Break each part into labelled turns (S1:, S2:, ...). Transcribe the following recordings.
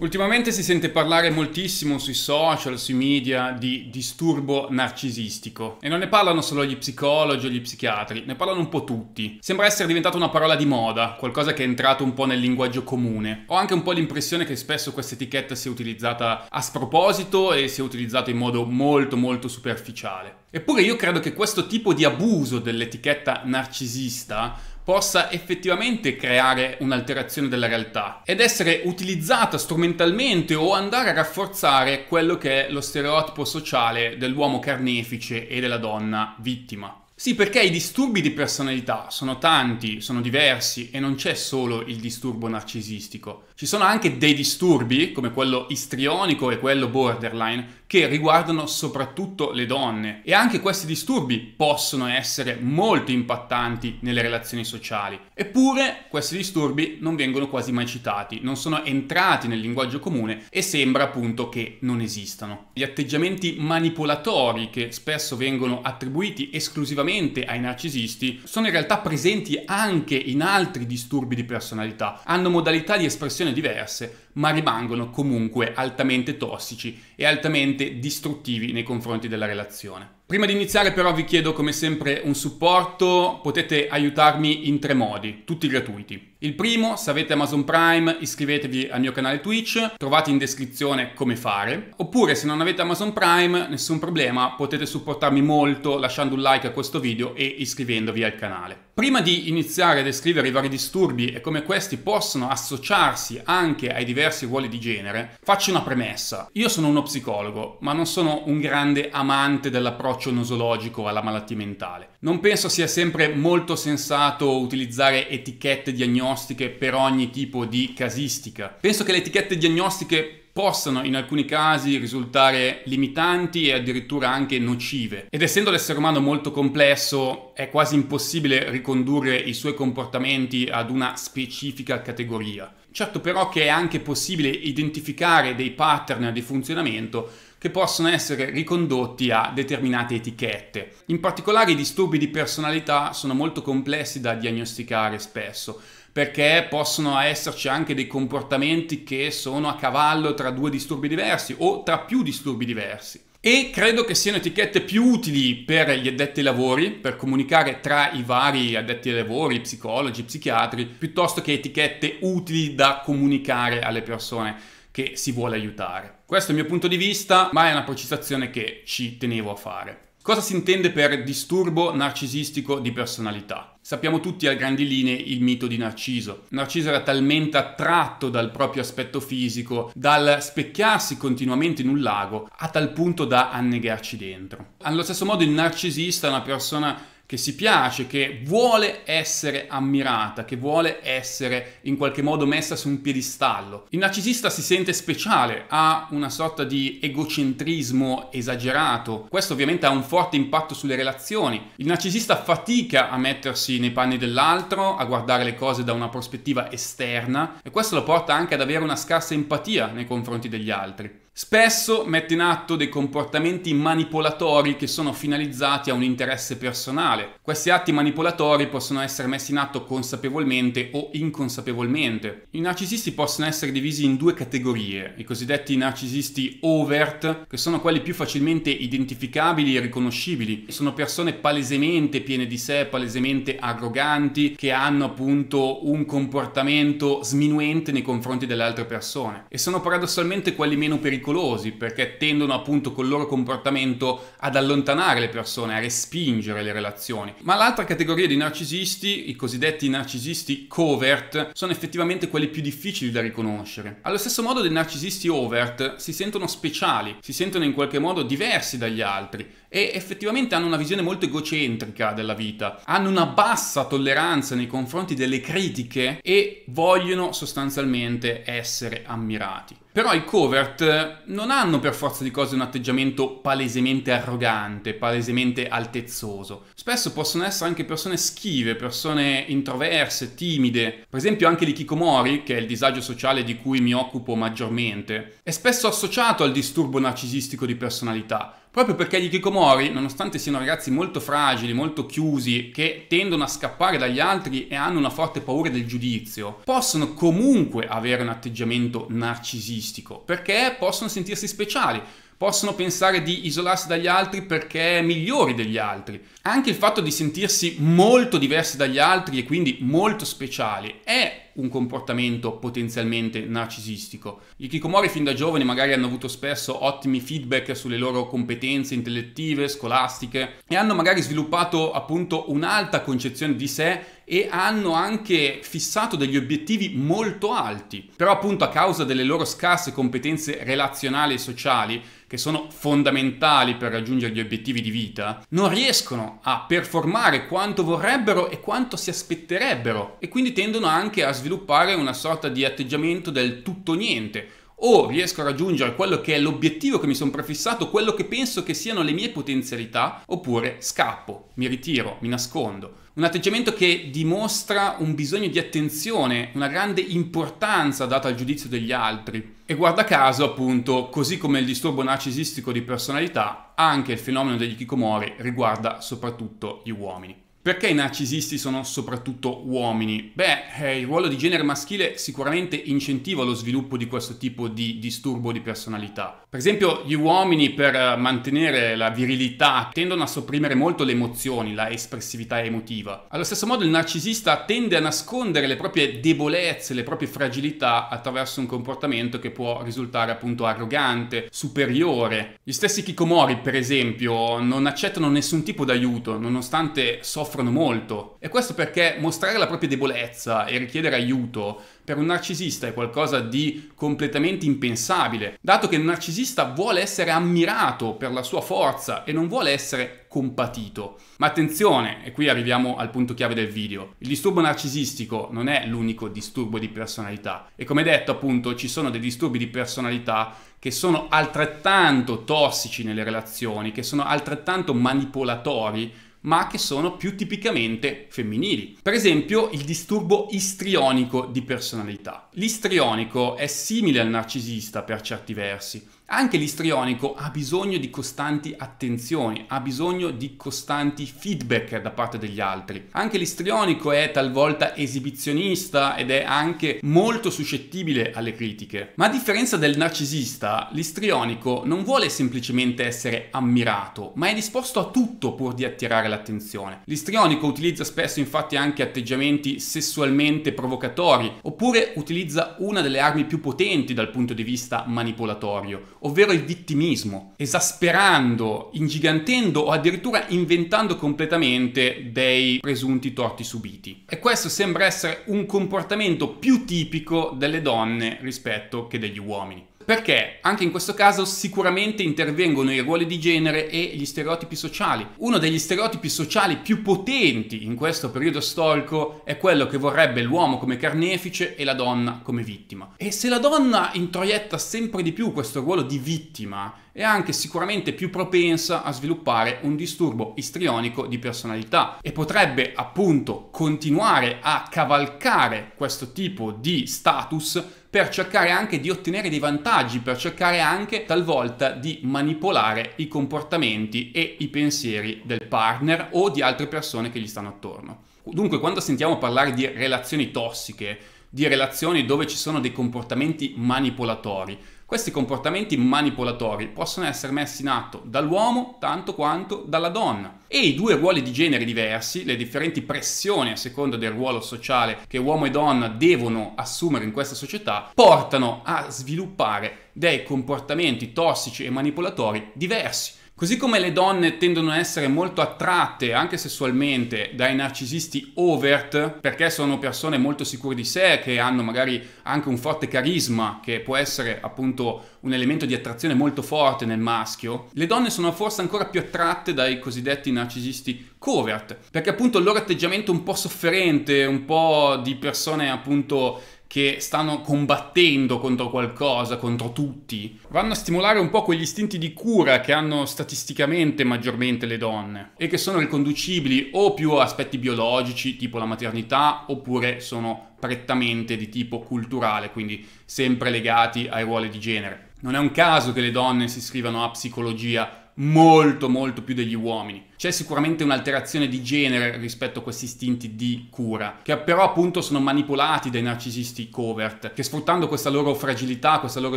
S1: Ultimamente si sente parlare moltissimo sui social, sui media di disturbo narcisistico e non ne parlano solo gli psicologi o gli psichiatri, ne parlano un po' tutti. Sembra essere diventata una parola di moda, qualcosa che è entrato un po' nel linguaggio comune. Ho anche un po' l'impressione che spesso questa etichetta sia utilizzata a sproposito e sia utilizzata in modo molto molto superficiale. Eppure io credo che questo tipo di abuso dell'etichetta narcisista possa effettivamente creare un'alterazione della realtà ed essere utilizzata strumentalmente o andare a rafforzare quello che è lo stereotipo sociale dell'uomo carnefice e della donna vittima. Sì, perché i disturbi di personalità sono tanti, sono diversi e non c'è solo il disturbo narcisistico. Ci sono anche dei disturbi, come quello istrionico e quello borderline, che riguardano soprattutto le donne e anche questi disturbi possono essere molto impattanti nelle relazioni sociali. Eppure questi disturbi non vengono quasi mai citati, non sono entrati nel linguaggio comune e sembra appunto che non esistano. Gli atteggiamenti manipolatori che spesso vengono attribuiti esclusivamente ai narcisisti sono in realtà presenti anche in altri disturbi di personalità, hanno modalità di espressione diverse, ma rimangono comunque altamente tossici e altamente distruttivi nei confronti della relazione. Prima di iniziare però vi chiedo come sempre un supporto, potete aiutarmi in tre modi, tutti gratuiti. Il primo, se avete Amazon Prime, iscrivetevi al mio canale Twitch, trovate in descrizione come fare. Oppure se non avete Amazon Prime, nessun problema, potete supportarmi molto lasciando un like a questo video e iscrivendovi al canale. Prima di iniziare a descrivere i vari disturbi e come questi possono associarsi anche ai diversi ruoli di genere, faccio una premessa. Io sono uno psicologo, ma non sono un grande amante dell'approccio nosologico alla malattia mentale. Non penso sia sempre molto sensato utilizzare etichette diagnostiche diagnostiche per ogni tipo di casistica. Penso che le etichette diagnostiche possano in alcuni casi risultare limitanti e addirittura anche nocive. Ed essendo l'essere umano molto complesso, è quasi impossibile ricondurre i suoi comportamenti ad una specifica categoria. Certo però che è anche possibile identificare dei pattern di funzionamento che possono essere ricondotti a determinate etichette. In particolare i disturbi di personalità sono molto complessi da diagnosticare spesso perché possono esserci anche dei comportamenti che sono a cavallo tra due disturbi diversi o tra più disturbi diversi. E credo che siano etichette più utili per gli addetti ai lavori, per comunicare tra i vari addetti ai lavori, psicologi, psichiatri, piuttosto che etichette utili da comunicare alle persone che si vuole aiutare. Questo è il mio punto di vista, ma è una precisazione che ci tenevo a fare. Cosa si intende per disturbo narcisistico di personalità? Sappiamo tutti a grandi linee il mito di Narciso. Narciso era talmente attratto dal proprio aspetto fisico, dal specchiarsi continuamente in un lago, a tal punto da annegarci dentro. Allo stesso modo il narcisista è una persona che si piace, che vuole essere ammirata, che vuole essere in qualche modo messa su un piedistallo. Il narcisista si sente speciale, ha una sorta di egocentrismo esagerato. Questo ovviamente ha un forte impatto sulle relazioni. Il narcisista fatica a mettersi nei panni dell'altro, a guardare le cose da una prospettiva esterna e questo lo porta anche ad avere una scarsa empatia nei confronti degli altri. Spesso mette in atto dei comportamenti manipolatori che sono finalizzati a un interesse personale. Questi atti manipolatori possono essere messi in atto consapevolmente o inconsapevolmente. I narcisisti possono essere divisi in due categorie, i cosiddetti narcisisti overt, che sono quelli più facilmente identificabili e riconoscibili. Sono persone palesemente piene di sé, palesemente arroganti, che hanno appunto un comportamento sminuente nei confronti delle altre persone. E sono paradossalmente quelli meno pericolosi perché tendono appunto col loro comportamento ad allontanare le persone, a respingere le relazioni. Ma l'altra categoria di narcisisti, i cosiddetti narcisisti covert, sono effettivamente quelli più difficili da riconoscere. Allo stesso modo dei narcisisti overt si sentono speciali, si sentono in qualche modo diversi dagli altri e effettivamente hanno una visione molto egocentrica della vita, hanno una bassa tolleranza nei confronti delle critiche e vogliono sostanzialmente essere ammirati. Però i covert non hanno per forza di cose un atteggiamento palesemente arrogante, palesemente altezzoso. Spesso possono essere anche persone schive, persone introverse, timide. Per esempio anche l'ikikomori, che è il disagio sociale di cui mi occupo maggiormente, è spesso associato al disturbo narcisistico di personalità. Proprio perché gli Kikomori, nonostante siano ragazzi molto fragili, molto chiusi, che tendono a scappare dagli altri e hanno una forte paura del giudizio, possono comunque avere un atteggiamento narcisistico, perché possono sentirsi speciali, possono pensare di isolarsi dagli altri perché migliori degli altri. Anche il fatto di sentirsi molto diversi dagli altri e quindi molto speciali è un comportamento potenzialmente narcisistico. I Kikomori fin da giovani magari hanno avuto spesso ottimi feedback sulle loro competenze intellettive, scolastiche e hanno magari sviluppato appunto un'alta concezione di sé e hanno anche fissato degli obiettivi molto alti. Però appunto a causa delle loro scarse competenze relazionali e sociali, che sono fondamentali per raggiungere gli obiettivi di vita, non riescono a performare quanto vorrebbero e quanto si aspetterebbero e quindi tendono anche a sviluppare una sorta di atteggiamento del tutto niente. O riesco a raggiungere quello che è l'obiettivo che mi sono prefissato, quello che penso che siano le mie potenzialità, oppure scappo, mi ritiro, mi nascondo. Un atteggiamento che dimostra un bisogno di attenzione, una grande importanza data al giudizio degli altri. E guarda caso, appunto, così come il disturbo narcisistico di personalità, anche il fenomeno degli kikomori riguarda soprattutto gli uomini. Perché i narcisisti sono soprattutto uomini? Beh, eh, il ruolo di genere maschile sicuramente incentiva lo sviluppo di questo tipo di disturbo di personalità. Per esempio, gli uomini per mantenere la virilità tendono a sopprimere molto le emozioni, la espressività emotiva. Allo stesso modo il narcisista tende a nascondere le proprie debolezze, le proprie fragilità attraverso un comportamento che può risultare appunto arrogante, superiore. Gli stessi Kikomori, per esempio, non accettano nessun tipo d'aiuto, nonostante soffrano soffrono molto. E questo perché mostrare la propria debolezza e richiedere aiuto per un narcisista è qualcosa di completamente impensabile, dato che il narcisista vuole essere ammirato per la sua forza e non vuole essere compatito. Ma attenzione, e qui arriviamo al punto chiave del video, il disturbo narcisistico non è l'unico disturbo di personalità e come detto appunto ci sono dei disturbi di personalità che sono altrettanto tossici nelle relazioni, che sono altrettanto manipolatori ma che sono più tipicamente femminili. Per esempio il disturbo istrionico di personalità. L'istrionico è simile al narcisista per certi versi, anche l'istrionico ha bisogno di costanti attenzioni, ha bisogno di costanti feedback da parte degli altri. Anche l'istrionico è talvolta esibizionista ed è anche molto suscettibile alle critiche. Ma a differenza del narcisista, l'istrionico non vuole semplicemente essere ammirato, ma è disposto a tutto pur di attirare l'attenzione. L'istrionico utilizza spesso infatti anche atteggiamenti sessualmente provocatori, oppure utilizza una delle armi più potenti dal punto di vista manipolatorio, ovvero il vittimismo, esasperando, ingigantendo o addirittura inventando completamente dei presunti torti subiti. E questo sembra essere un comportamento più tipico delle donne rispetto che degli uomini. Perché anche in questo caso sicuramente intervengono i ruoli di genere e gli stereotipi sociali. Uno degli stereotipi sociali più potenti in questo periodo storico è quello che vorrebbe l'uomo come carnefice e la donna come vittima. E se la donna introietta sempre di più questo ruolo di vittima, è anche sicuramente più propensa a sviluppare un disturbo istrionico di personalità e potrebbe appunto continuare a cavalcare questo tipo di status per cercare anche di ottenere dei vantaggi, per cercare anche talvolta di manipolare i comportamenti e i pensieri del partner o di altre persone che gli stanno attorno. Dunque, quando sentiamo parlare di relazioni tossiche, di relazioni dove ci sono dei comportamenti manipolatori. Questi comportamenti manipolatori possono essere messi in atto dall'uomo tanto quanto dalla donna. E i due ruoli di genere diversi, le differenti pressioni a seconda del ruolo sociale che uomo e donna devono assumere in questa società, portano a sviluppare dei comportamenti tossici e manipolatori diversi. Così come le donne tendono a essere molto attratte anche sessualmente dai narcisisti overt, perché sono persone molto sicure di sé, che hanno magari anche un forte carisma, che può essere appunto un elemento di attrazione molto forte nel maschio, le donne sono forse ancora più attratte dai cosiddetti narcisisti covert, perché appunto il loro atteggiamento un po' sofferente, un po' di persone appunto che stanno combattendo contro qualcosa, contro tutti, vanno a stimolare un po' quegli istinti di cura che hanno statisticamente maggiormente le donne e che sono riconducibili o più a aspetti biologici, tipo la maternità, oppure sono prettamente di tipo culturale, quindi sempre legati ai ruoli di genere. Non è un caso che le donne si iscrivano a psicologia molto molto più degli uomini. C'è sicuramente un'alterazione di genere rispetto a questi istinti di cura, che però appunto sono manipolati dai narcisisti covert, che sfruttando questa loro fragilità, questa loro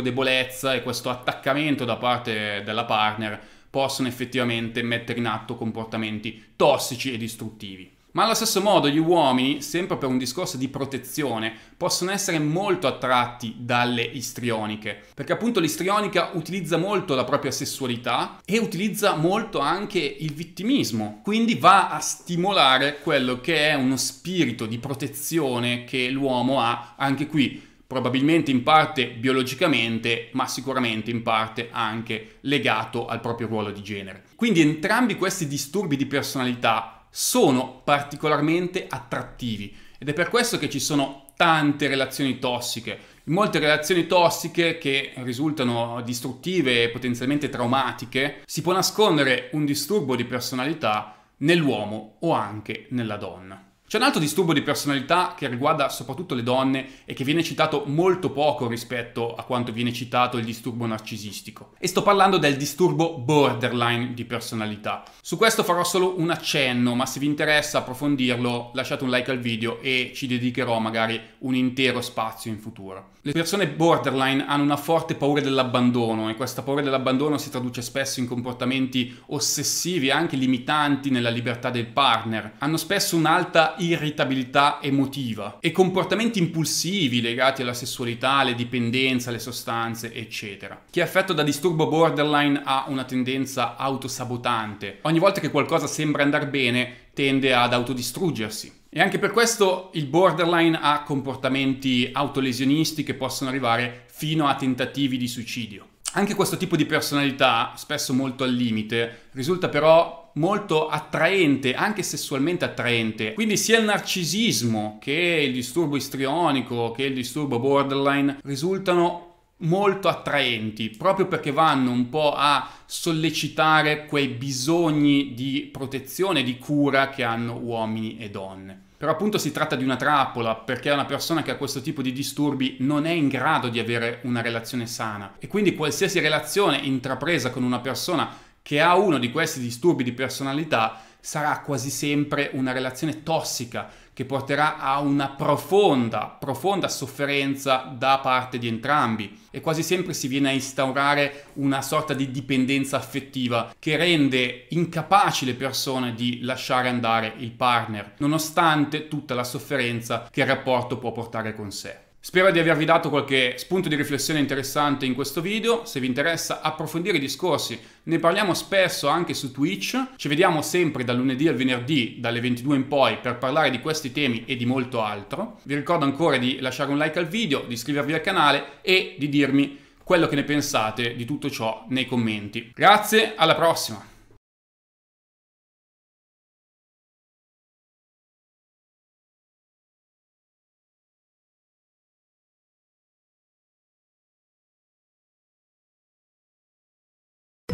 S1: debolezza e questo attaccamento da parte della partner possono effettivamente mettere in atto comportamenti tossici e distruttivi. Ma allo stesso modo gli uomini, sempre per un discorso di protezione, possono essere molto attratti dalle istrioniche, perché appunto l'istrionica utilizza molto la propria sessualità e utilizza molto anche il vittimismo, quindi va a stimolare quello che è uno spirito di protezione che l'uomo ha anche qui probabilmente in parte biologicamente, ma sicuramente in parte anche legato al proprio ruolo di genere. Quindi entrambi questi disturbi di personalità sono particolarmente attrattivi ed è per questo che ci sono tante relazioni tossiche. Molte relazioni tossiche che risultano distruttive e potenzialmente traumatiche si può nascondere un disturbo di personalità nell'uomo o anche nella donna. C'è un altro disturbo di personalità che riguarda soprattutto le donne e che viene citato molto poco rispetto a quanto viene citato il disturbo narcisistico. E sto parlando del disturbo borderline di personalità. Su questo farò solo un accenno, ma se vi interessa approfondirlo lasciate un like al video e ci dedicherò magari un intero spazio in futuro. Le persone borderline hanno una forte paura dell'abbandono e questa paura dell'abbandono si traduce spesso in comportamenti ossessivi e anche limitanti nella libertà del partner. Hanno spesso un'alta irritabilità emotiva e comportamenti impulsivi legati alla sessualità, alle dipendenze, alle sostanze, eccetera. Chi è affetto da disturbo borderline ha una tendenza autosabotante. Ogni volta che qualcosa sembra andare bene, tende ad autodistruggersi. E anche per questo il borderline ha comportamenti autolesionisti che possono arrivare fino a tentativi di suicidio. Anche questo tipo di personalità, spesso molto al limite, risulta però molto attraente, anche sessualmente attraente. Quindi sia il narcisismo che il disturbo istrionico che il disturbo borderline risultano molto attraenti proprio perché vanno un po' a sollecitare quei bisogni di protezione, di cura che hanno uomini e donne. Però appunto si tratta di una trappola perché una persona che ha questo tipo di disturbi non è in grado di avere una relazione sana e quindi qualsiasi relazione intrapresa con una persona che ha uno di questi disturbi di personalità sarà quasi sempre una relazione tossica che porterà a una profonda, profonda sofferenza da parte di entrambi e quasi sempre si viene a instaurare una sorta di dipendenza affettiva che rende incapaci le persone di lasciare andare il partner, nonostante tutta la sofferenza che il rapporto può portare con sé. Spero di avervi dato qualche spunto di riflessione interessante in questo video, se vi interessa approfondire i discorsi ne parliamo spesso anche su Twitch, ci vediamo sempre dal lunedì al venerdì dalle 22 in poi per parlare di questi temi e di molto altro. Vi ricordo ancora di lasciare un like al video, di iscrivervi al canale e di dirmi quello che ne pensate di tutto ciò nei commenti. Grazie, alla prossima!